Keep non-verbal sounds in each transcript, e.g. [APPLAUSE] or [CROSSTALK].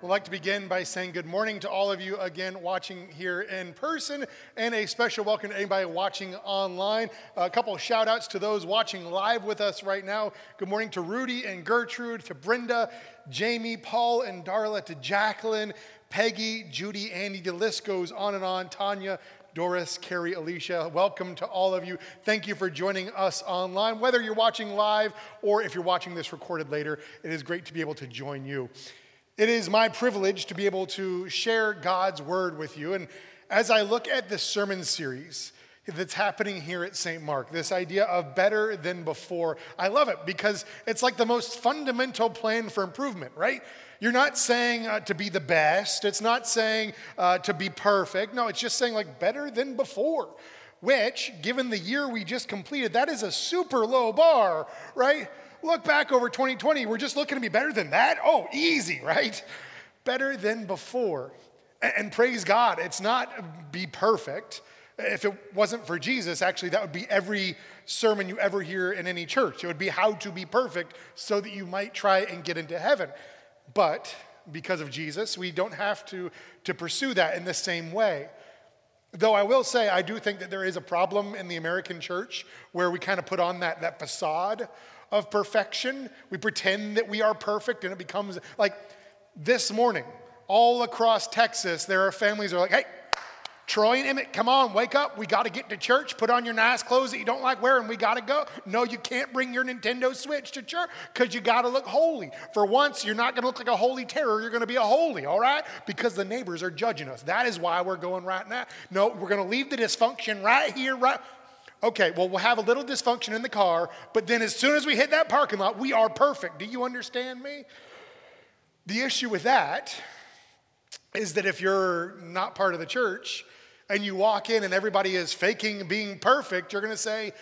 We'd like to begin by saying good morning to all of you again watching here in person, and a special welcome to anybody watching online. A couple of shout outs to those watching live with us right now. Good morning to Rudy and Gertrude, to Brenda, Jamie, Paul, and Darla, to Jacqueline, Peggy, Judy, Andy. The list goes on and on. Tanya, Doris, Carrie, Alicia. Welcome to all of you. Thank you for joining us online. Whether you're watching live or if you're watching this recorded later, it is great to be able to join you. It is my privilege to be able to share God's word with you. And as I look at this sermon series that's happening here at St. Mark, this idea of better than before, I love it because it's like the most fundamental plan for improvement, right? You're not saying uh, to be the best, it's not saying uh, to be perfect. No, it's just saying like better than before which, given the year we just completed, that is a super low bar, right? Look back over 2020, we're just looking to be better than that. Oh, easy, [LAUGHS] right? Better than before. And praise God, it's not be perfect. If it wasn't for Jesus, actually, that would be every sermon you ever hear in any church. It would be how to be perfect so that you might try and get into heaven. But because of Jesus, we don't have to, to pursue that in the same way. Though I will say, I do think that there is a problem in the American church where we kind of put on that, that facade of perfection. We pretend that we are perfect, and it becomes like this morning, all across Texas, there are families that are like, hey, Troy and Emmett, come on, wake up. We got to get to church. Put on your nice clothes that you don't like wearing. We got to go. No, you can't bring your Nintendo Switch to church because you got to look holy. For once, you're not going to look like a holy terror. You're going to be a holy, all right? Because the neighbors are judging us. That is why we're going right now. No, we're going to leave the dysfunction right here, right. Okay, well, we'll have a little dysfunction in the car, but then as soon as we hit that parking lot, we are perfect. Do you understand me? The issue with that is that if you're not part of the church and you walk in and everybody is faking being perfect, you're going to say,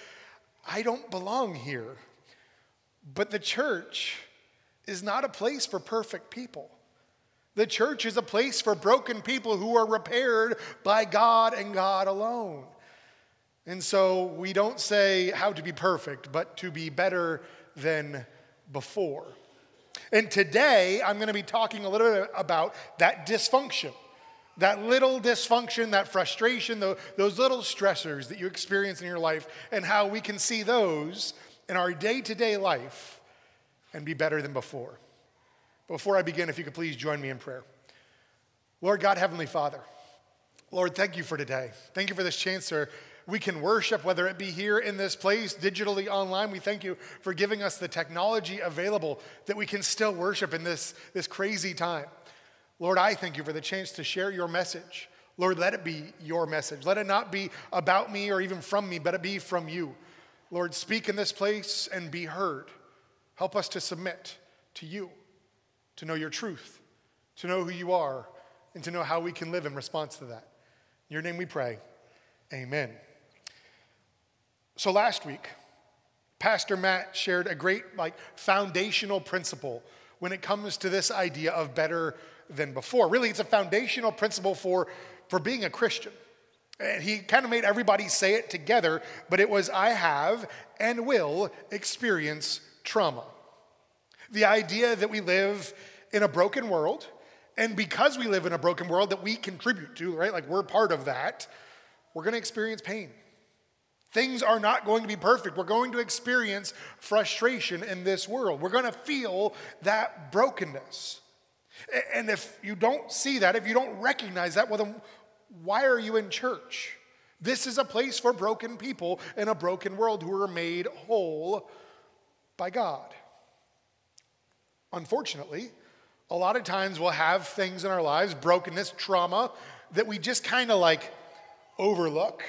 I don't belong here. But the church is not a place for perfect people. The church is a place for broken people who are repaired by God and God alone. And so we don't say how to be perfect, but to be better than before. And today I'm going to be talking a little bit about that dysfunction. That little dysfunction, that frustration, those little stressors that you experience in your life, and how we can see those in our day to day life and be better than before. Before I begin, if you could please join me in prayer. Lord God, Heavenly Father, Lord, thank you for today. Thank you for this chance to we can worship, whether it be here in this place, digitally, online. We thank you for giving us the technology available that we can still worship in this, this crazy time. Lord, I thank you for the chance to share your message. Lord, let it be your message. Let it not be about me or even from me, but it be from you. Lord, speak in this place and be heard. Help us to submit to you, to know your truth, to know who you are, and to know how we can live in response to that. In your name we pray. Amen. So last week, Pastor Matt shared a great like foundational principle when it comes to this idea of better than before. Really, it's a foundational principle for, for being a Christian. And he kind of made everybody say it together, but it was I have and will experience trauma. The idea that we live in a broken world, and because we live in a broken world that we contribute to, right? Like we're part of that, we're gonna experience pain. Things are not going to be perfect. We're going to experience frustration in this world. We're going to feel that brokenness. And if you don't see that, if you don't recognize that, well, then why are you in church? This is a place for broken people in a broken world who are made whole by God. Unfortunately, a lot of times we'll have things in our lives, brokenness, trauma, that we just kind of like overlook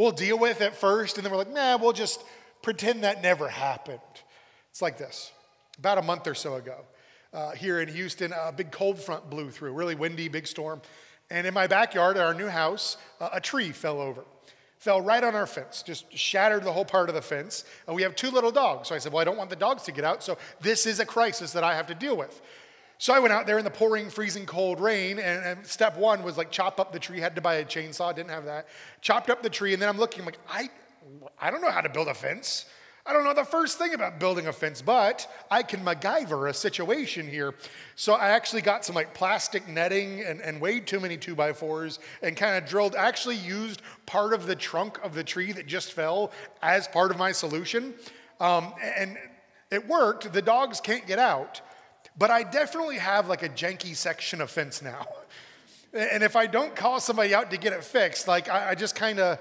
we'll deal with at first, and then we're like, nah, we'll just pretend that never happened. It's like this. About a month or so ago, uh, here in Houston, a big cold front blew through, really windy, big storm. And in my backyard at our new house, uh, a tree fell over. Fell right on our fence, just shattered the whole part of the fence. And we have two little dogs. So I said, Well, I don't want the dogs to get out. So this is a crisis that I have to deal with. So I went out there in the pouring, freezing cold rain, and, and, step one was like chop up the tree. Had to buy a chainsaw, didn't have that. Chopped up the tree, and then I'm looking I'm like, I, I don't know how to build a fence. I don't know the first thing about building a fence, but I can MacGyver a situation here. So I actually got some like plastic netting and, and way too many two by fours and kind of drilled, actually used part of the trunk of the tree that just fell as part of my solution. Um, and it worked. The dogs can't get out, but I definitely have like a janky section of fence now. [LAUGHS] And if I don't call somebody out to get it fixed, like I, I just kind of,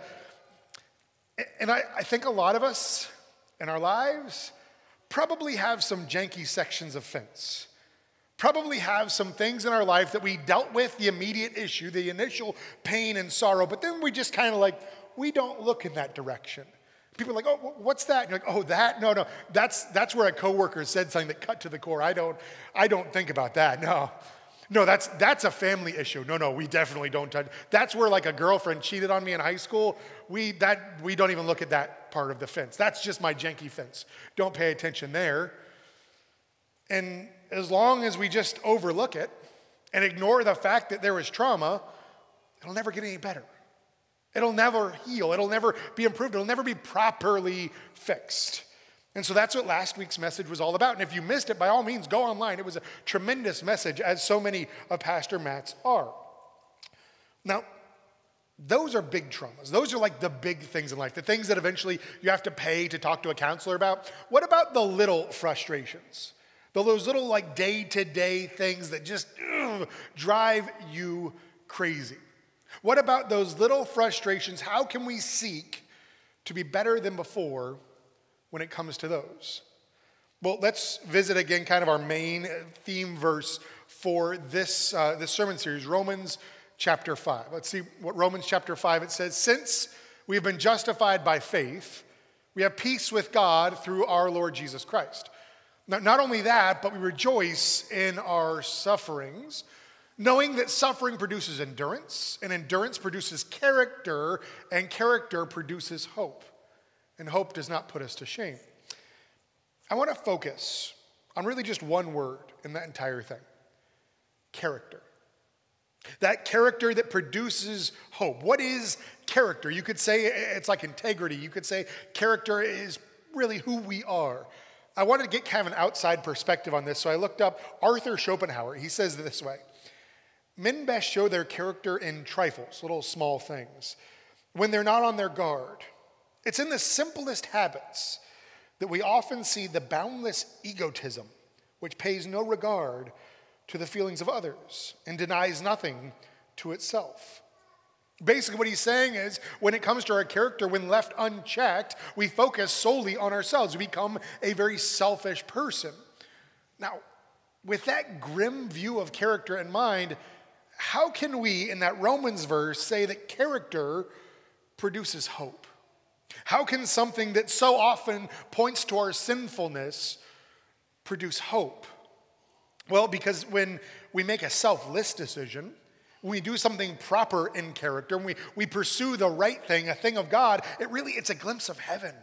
and I, I think a lot of us, in our lives probably have some janky sections of fence. Probably have some things in our life that we dealt with the immediate issue, the initial pain and sorrow, but then we just kind of like, we don't look in that direction. People are like, oh, what's that? And you're like, oh, that? No, no, that's, that's where a coworker said something that cut to the core. I don't, I don't think about that. No, no, that's, that's a family issue. No, no, we definitely don't touch. That's where like a girlfriend cheated on me in high school. We, that, we don't even look at that part of the fence. That's just my janky fence. Don't pay attention there. And as long as we just overlook it and ignore the fact that there was trauma, it'll never get any better. It'll never heal. It'll never be improved. It'll never be properly fixed. And so that's what last week's message was all about. And if you missed it, by all means, go online. It was a tremendous message, as so many of Pastor Matt's are. Now, those are big traumas. Those are like the big things in life, the things that eventually you have to pay to talk to a counselor about. What about the little frustrations? Those little like day to day things that just ugh, drive you crazy. What about those little frustrations? How can we seek to be better than before when it comes to those? Well, let's visit again kind of our main theme verse for this, uh, this sermon series, Romans chapter 5. Let's see what Romans chapter 5 it says. Since we have been justified by faith, we have peace with God through our Lord Jesus Christ. Now, not only that, but we rejoice in our sufferings, knowing that suffering produces endurance, and endurance produces character, and character produces hope and hope does not put us to shame. I want to focus on really just one word in that entire thing character. That character that produces hope. What is character? You could say it's like integrity. You could say character is really who we are. I wanted to get kind of an outside perspective on this, so I looked up Arthur Schopenhauer. He says this way Men best show their character in trifles, little small things, when they're not on their guard it's in the simplest habits that we often see the boundless egotism, which pays no regard to the feelings of others and denies nothing to itself. Basically, what he's saying is when it comes to our character, when left unchecked, we focus solely on ourselves. We become a very selfish person. Now, with that grim view of character in mind, how can we, in that Romans verse, say that character produces hope? How can something that so often points to our sinfulness produce hope? Well, because when we make a selfless decision, we do something proper in character, when we, we pursue the right thing, a thing of God, it really it's a glimpse of heaven.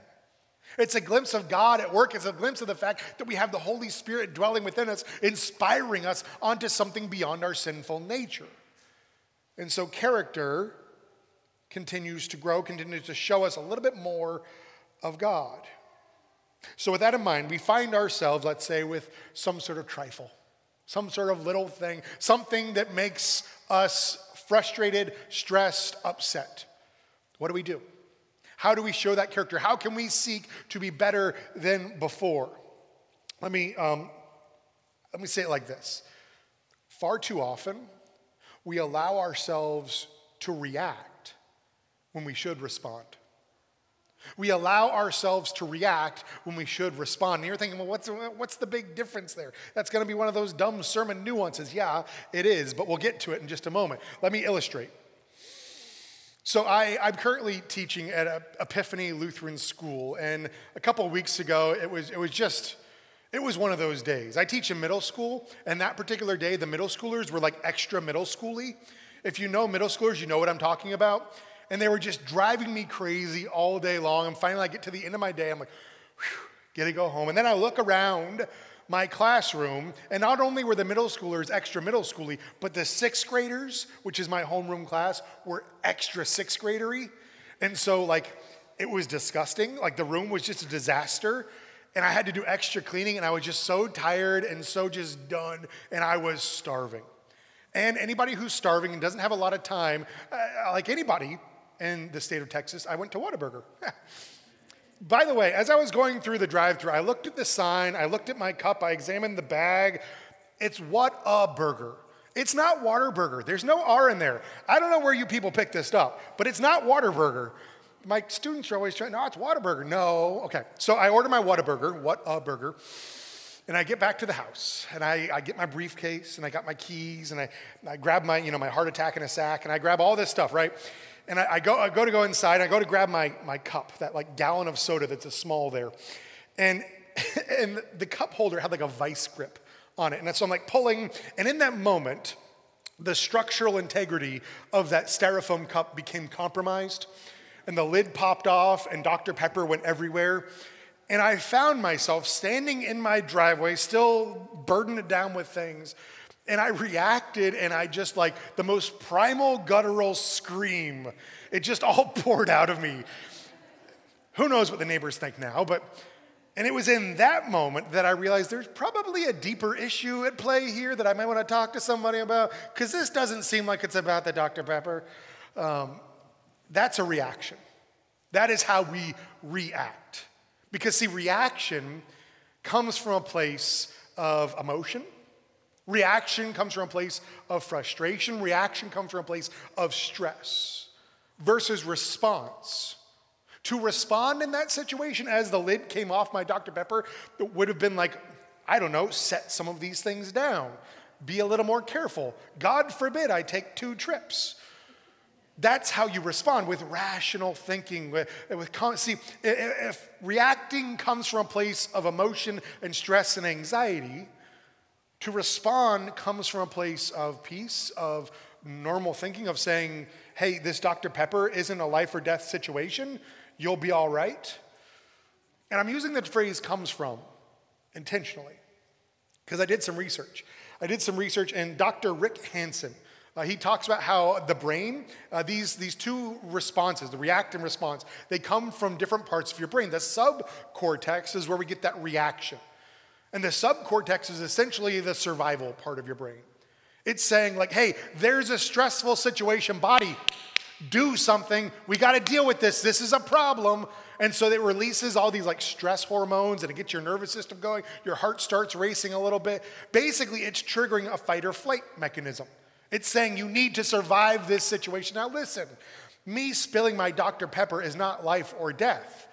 It's a glimpse of God at work. It's a glimpse of the fact that we have the Holy Spirit dwelling within us, inspiring us onto something beyond our sinful nature. And so, character continues to grow, continues to show us a little bit more of God. So, with that in mind, we find ourselves, let's say, with some sort of trifle, some sort of little thing, something that makes us frustrated, stressed, upset. What do we do? How do we show that character? How can we seek to be better than before? Let me, um, let me say it like this Far too often, we allow ourselves to react when we should respond. We allow ourselves to react when we should respond. And you're thinking, well, what's, what's the big difference there? That's going to be one of those dumb sermon nuances. Yeah, it is, but we'll get to it in just a moment. Let me illustrate. So, I, am currently teaching at Epiphany Lutheran School, and a couple weeks ago, it was, it was just, it was one of those days. I teach in middle school, and that particular day, the middle schoolers were like extra middle schooly. If you know middle schoolers, you know what I'm talking about and they were just driving me crazy all day long. And finally, I get to the end of my day, I'm like, get to go home. And then I look around my classroom, and not only were the middle schoolers extra middle schooly, but the sixth graders, which is my homeroom class, were extra sixth gradery. And so, like, it was disgusting. Like the room was just a disaster. And I had to do extra cleaning, and I was just so tired and so just done, and I was starving. And anybody who's starving and doesn't have a lot of time, uh, like anybody in the state of Texas, I went to Whataburger. [LAUGHS] By the way, as I was going through the drive through, I looked at the sign, I looked at my cup, I examined the bag. It's what a burger. It's not Waterburger. There's no R in there. I don't know where you people picked this up, but it's not Waterburger. My students are always trying, no, it's Whataburger. No, okay. So I order my Whataburger, what a burger. And I get back to the house and I, I, get my briefcase and I got my keys and I, I grab my, you know, my heart attack in a sack and I grab all this stuff, right? And I, I, go, I go to go inside, I go to grab my, my cup, that like gallon of soda that's a small there. And, [LAUGHS] and the cup holder had like a vice grip on it. And so I'm like pulling, and in that moment, the structural integrity of that styrofoam cup became compromised, and the lid popped off, and Dr. Pepper went everywhere. And I found myself standing in my driveway, still burdened down with things. And I reacted, and I just like the most primal, guttural scream. It just all [LAUGHS] poured out of me. Who knows what the neighbors think now, but and it was in that moment that I realized there's probably a deeper issue at play here that I might want to talk to somebody about, because this doesn't seem like it's about the Dr. Pepper. Um, that's a reaction. That is how we react. Because, see, reaction comes from a place of emotion. Reaction comes from a place of frustration. Reaction comes from a place of stress versus response to respond in that situation as the lid came off my Dr. Pepper would have been like, I don't know, set some of these things down, be a little more careful. God forbid I take two trips. That's how you respond with rational thinking. With, with see, if reacting comes from a place of emotion and stress and anxiety, to respond comes from a place of peace, of normal thinking, of saying, hey, this Dr. Pepper isn't a life or death situation you'll be all right. And I'm using that phrase comes from intentionally because I did some research. I did some research, and Dr. Rick Hanson, uh, he talks about how the brain, uh, these, these two responses, the react and response, they come from different parts of your brain. The subcortex is where we get that reaction. And the subcortex is essentially the survival part of your brain. It's saying, like, hey, there's a stressful situation, body, do something. We got to deal with this. This is a problem. And so it releases all these like stress hormones and it gets your nervous system going. Your heart starts racing a little bit. Basically, it's triggering a fight or flight mechanism. It's saying you need to survive this situation. Now, listen, me spilling my Dr. Pepper is not life or death.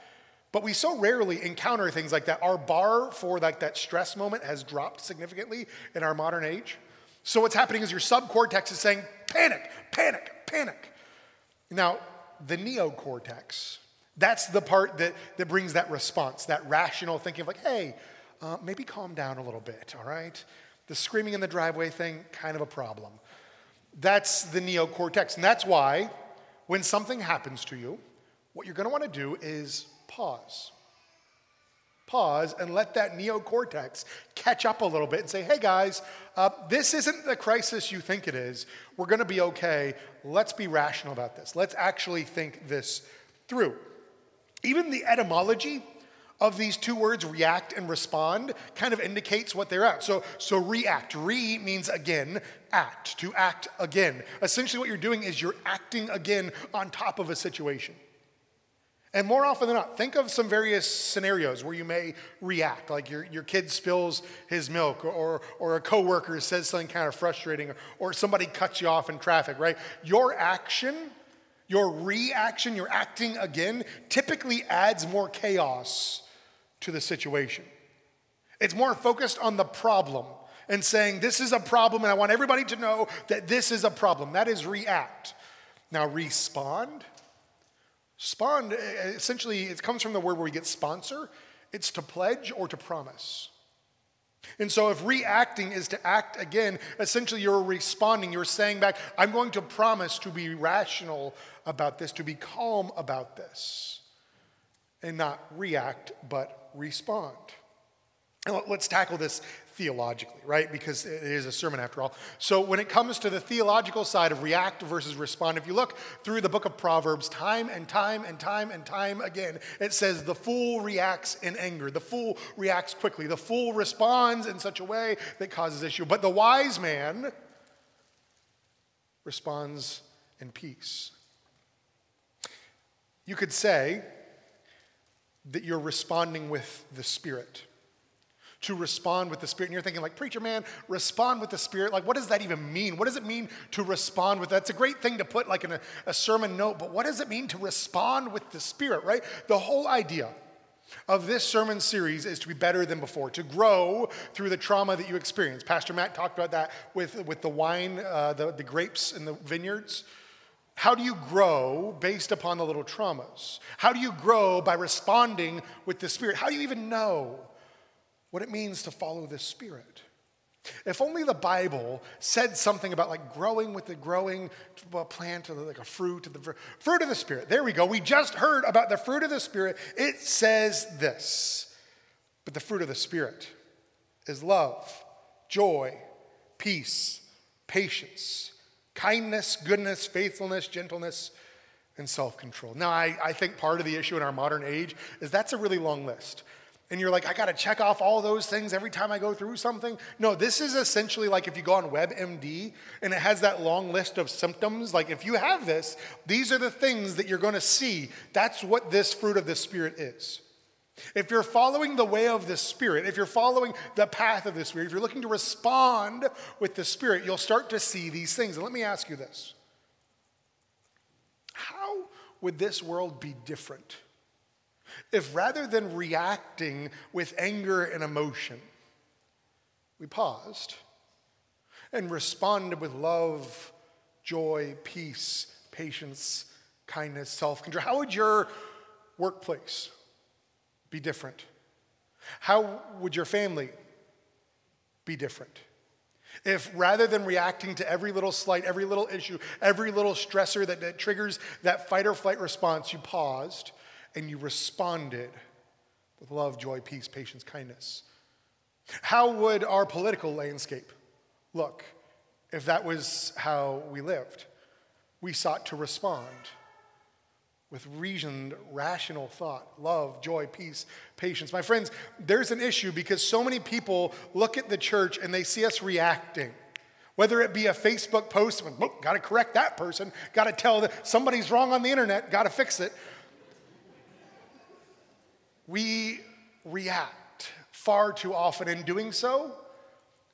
But we so rarely encounter things like that. Our bar for like that stress moment has dropped significantly in our modern age. So what's happening is your subcortex is saying, panic, panic, panic. Now, the neocortex, that's the part that, that brings that response, that rational thinking of like, hey, uh, maybe calm down a little bit, all right? The screaming in the driveway thing, kind of a problem. That's the neocortex. And that's why when something happens to you, what you're going to want to do is pause pause and let that neocortex catch up a little bit and say, hey guys, uh, this isn't the crisis you think it is. We're going to be okay. Let's be rational about this. Let's actually think this through. Even the etymology of these two words, react and respond, kind of indicates what they're at. So, so react. Re means again, act, to act again. Essentially, what you're doing is you're acting again on top of a situation. And more often than not, think of some various scenarios where you may react, like your, your kid spills his milk, or, or a coworker says something kind of frustrating, or, or somebody cuts you off in traffic, right? Your action, your reaction, your acting again, typically adds more chaos to the situation. It's more focused on the problem and saying, This is a problem, and I want everybody to know that this is a problem. That is react. Now, respond Spawn, essentially, it comes from the word where we get sponsor. It's to pledge or to promise. And so, if reacting is to act again, essentially you're responding. You're saying back, I'm going to promise to be rational about this, to be calm about this, and not react, but respond. Let's tackle this theologically, right? Because it is a sermon after all. So, when it comes to the theological side of react versus respond, if you look through the book of Proverbs, time and time and time and time again, it says the fool reacts in anger. The fool reacts quickly. The fool responds in such a way that causes issue. But the wise man responds in peace. You could say that you're responding with the Spirit to respond with the Spirit. And you're thinking, like, preacher man, respond with the Spirit. Like, what does that even mean? What does it mean to respond with that? It's a great thing to put like in a, a sermon note, but what does it mean to respond with the Spirit, right? The whole idea of this sermon series is to be better than before, to grow through the trauma that you experience. Pastor Matt talked about that with, with the wine, uh, the, the grapes in the vineyards. How do you grow based upon the little traumas? How do you grow by responding with the Spirit? How do you even know what it means to follow the Spirit. If only the Bible said something about like growing with the growing plant or like a fruit of the fruit of the Spirit. There we go. We just heard about the fruit of the Spirit. It says this. But the fruit of the Spirit is love, joy, peace, patience, kindness, goodness, faithfulness, gentleness, and self control. Now, I, I think part of the issue in our modern age is that's a really long list and you're like, I got to check off all those things every time I go through something. No, this is essentially like if you go on WebMD and it has that long list of symptoms. Like if you have this, these are the things that you're going to see. That's what this fruit of the Spirit is. If you're following the way of the Spirit, if you're following the path of the Spirit, if you're looking to respond with the Spirit, you'll start to see these things. And let me ask you this How would this world be different? If rather than reacting with anger and emotion, we paused and responded with love, joy, peace, patience, kindness, self control, how would your workplace be different? How would your family be different? If rather than reacting to every little slight, every little issue, every little stressor that, that triggers that fight or flight response, you paused and you responded with love, joy, peace, patience, kindness. How would our political landscape look if that was how we lived? We sought to respond with reasoned, rational thought, love, joy, peace, patience. My friends, there's an issue because so many people look at the church and they see us reacting. Whether it be a Facebook post, got to correct that person, got to tell that somebody's wrong on the internet, got to fix it we react far too often. In doing so,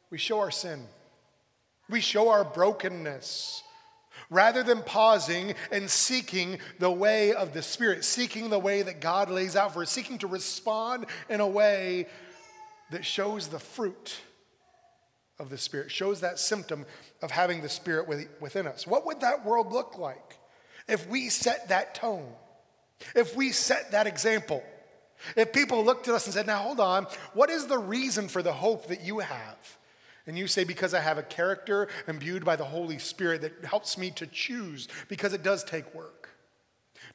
we show our sin, we show our brokenness. Rather than pausing and seeking the way of the Spirit, seeking the way that God lays out for us, seeking to respond in a way that shows the fruit of the Spirit, shows that symptom of having the Spirit within us. What would that world look like if we set that tone? If we set that example? If people looked at us and said, Now hold on, what is the reason for the hope that you have? And you say, Because I have a character imbued by the Holy Spirit that helps me to choose, because it does take work.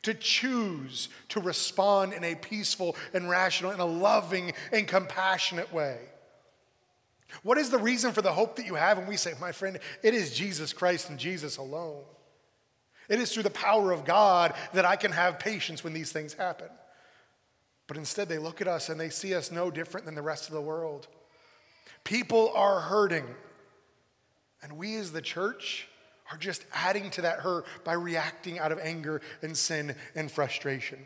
To choose to respond in a peaceful and rational, and a loving and compassionate way. What is the reason for the hope that you have? And we say, My friend, it is Jesus Christ and Jesus alone. It is through the power of God that I can have patience when these things happen. But instead, they look at us and they see us no different than the rest of the world. People are hurting. And we as the church are just adding to that hurt by reacting out of anger and sin and frustration.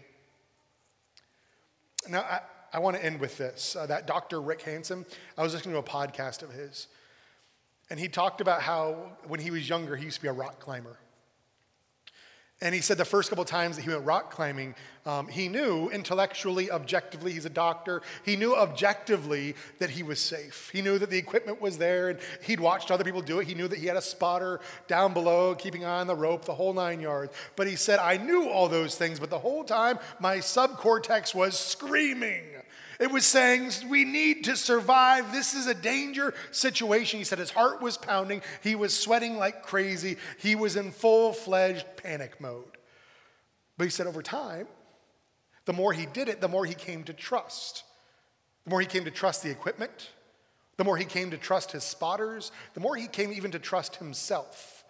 Now, I, I want to end with this. Uh, that Dr. Rick Hanson, I was listening to a podcast of his, and he talked about how when he was younger, he used to be a rock climber. And he said the first couple times that he went rock climbing, um, he knew intellectually, objectively, he's a doctor, he knew objectively that he was safe. He knew that the equipment was there and he'd watched other people do it. He knew that he had a spotter down below, keeping eye on the rope, the whole nine yards. But he said, I knew all those things, but the whole time my subcortex was screaming. It was saying, We need to survive. This is a danger situation. He said his heart was pounding. He was sweating like crazy. He was in full fledged panic mode. But he said over time, the more he did it, the more he came to trust. the more he came to trust the equipment, the more he came to trust his spotters, the more he came even to trust himself.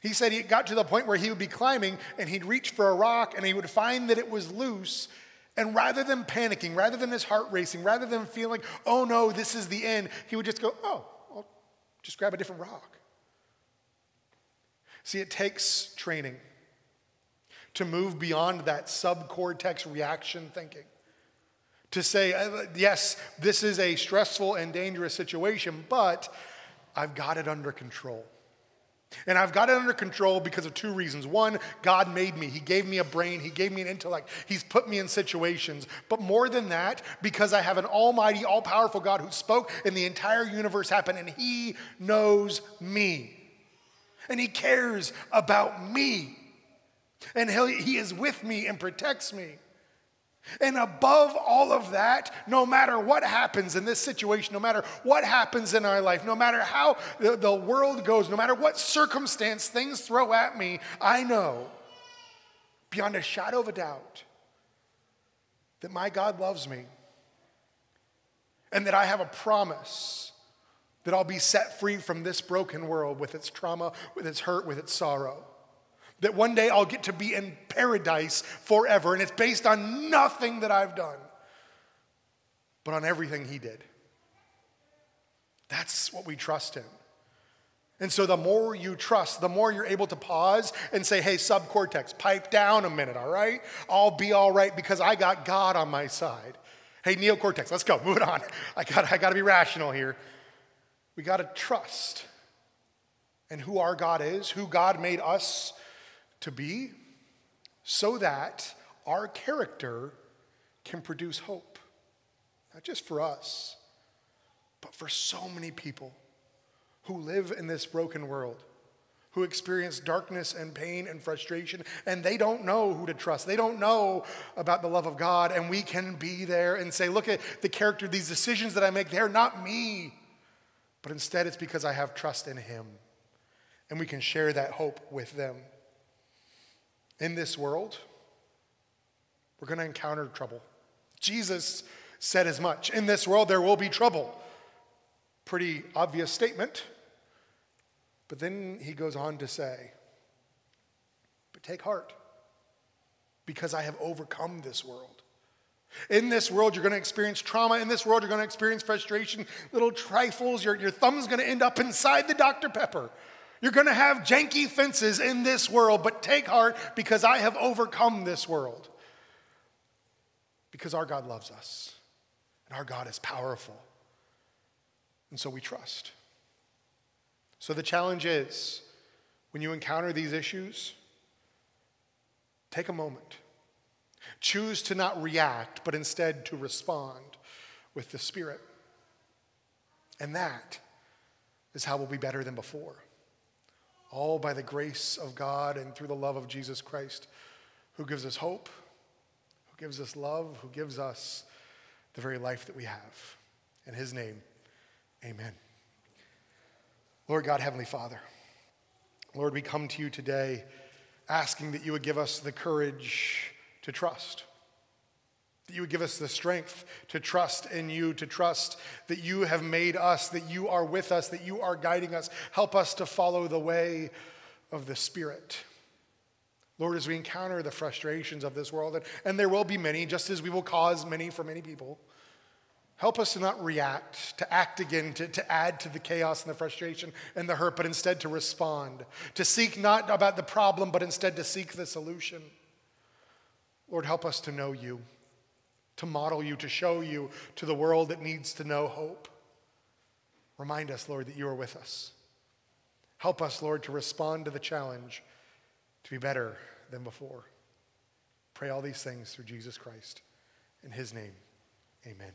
He said he got to the point where he would be climbing and he'd reach for a rock and he would find that it was loose. And rather than panicking, rather than his heart racing, rather than feeling, oh no, this is the end, he would just go, oh, I'll just grab a different rock. See, it takes training to move beyond that subcortex reaction thinking. To say, uh, yes, this is a stressful and dangerous situation, but I've got it under control. And I've got it under control because of two reasons. One, God made me. He gave me a brain. He gave me an intellect. He's put me in situations. But more than that, because I have an almighty, all powerful God who spoke and the entire universe happened, and He knows me. And He cares about me. And He is with me and protects me. And above all of that, no matter what happens in this situation, no matter what happens in our life, no matter how the, the, world goes, no matter what circumstance things throw at me, I know beyond a shadow of a doubt that my God loves me and that I have a promise that I'll be set free from this broken world with its trauma, with its hurt, with its sorrow. That one day I'll get to be in paradise forever, and it's based on nothing that I've done, but on everything He did. That's what we trust in. And so the more you trust, the more you're able to pause and say, hey, subcortex, pipe down a minute, all right? I'll be all right because I got God on my side. Hey, neocortex, let's go, move it on. I got I got to be rational here. We got to trust in who our God is, who God made us to be so that our character can produce hope. Not just for us, but for so many people who live in this broken world, who experience darkness and pain and frustration, and they don't know who to trust. They don't know about the love of God, and we can be there and say, Look at the character, these decisions that I make, they're not me, but instead it's because I have trust in Him. And we can share that hope with them. In this world, we're going to encounter trouble. Jesus said as much. In this world, there will be trouble. Pretty obvious statement. But then he goes on to say, But take heart, because I have overcome this world. In this world, you're going to experience trauma. In this world, you're going to experience frustration, little trifles. Your, your thumb's going to end up inside the Dr. Pepper. You're going to have janky fences in this world, but take heart because I have overcome this world. Because our God loves us and our God is powerful. And so we trust. So the challenge is when you encounter these issues, take a moment. Choose to not react, but instead to respond with the Spirit. And that is how we'll be better than before all by the grace of God and through the love of Jesus Christ, who gives us hope, who gives us love, who gives us the very life that we have. In his name, amen. Lord God, Heavenly Father, Lord, we come to you today asking that you would give us the courage to trust that you would give us the strength to trust in you, to trust that you have made us, that you are with us, that you are guiding us. Help us to follow the way of the Spirit. Lord, as we encounter the frustrations of this world, and, and there will be many, just as we will cause many for many people, help us to not react, to act again, to, to add to the chaos and the frustration and the hurt, but instead to respond, to seek not about the problem, but instead to seek the solution. Lord, help us to know you to model you, to show you to the world that needs to know hope. Remind us, Lord, that you are with us. Help us, Lord, to respond to the challenge to be better than before. Pray all these things through Jesus Christ. In his name, amen.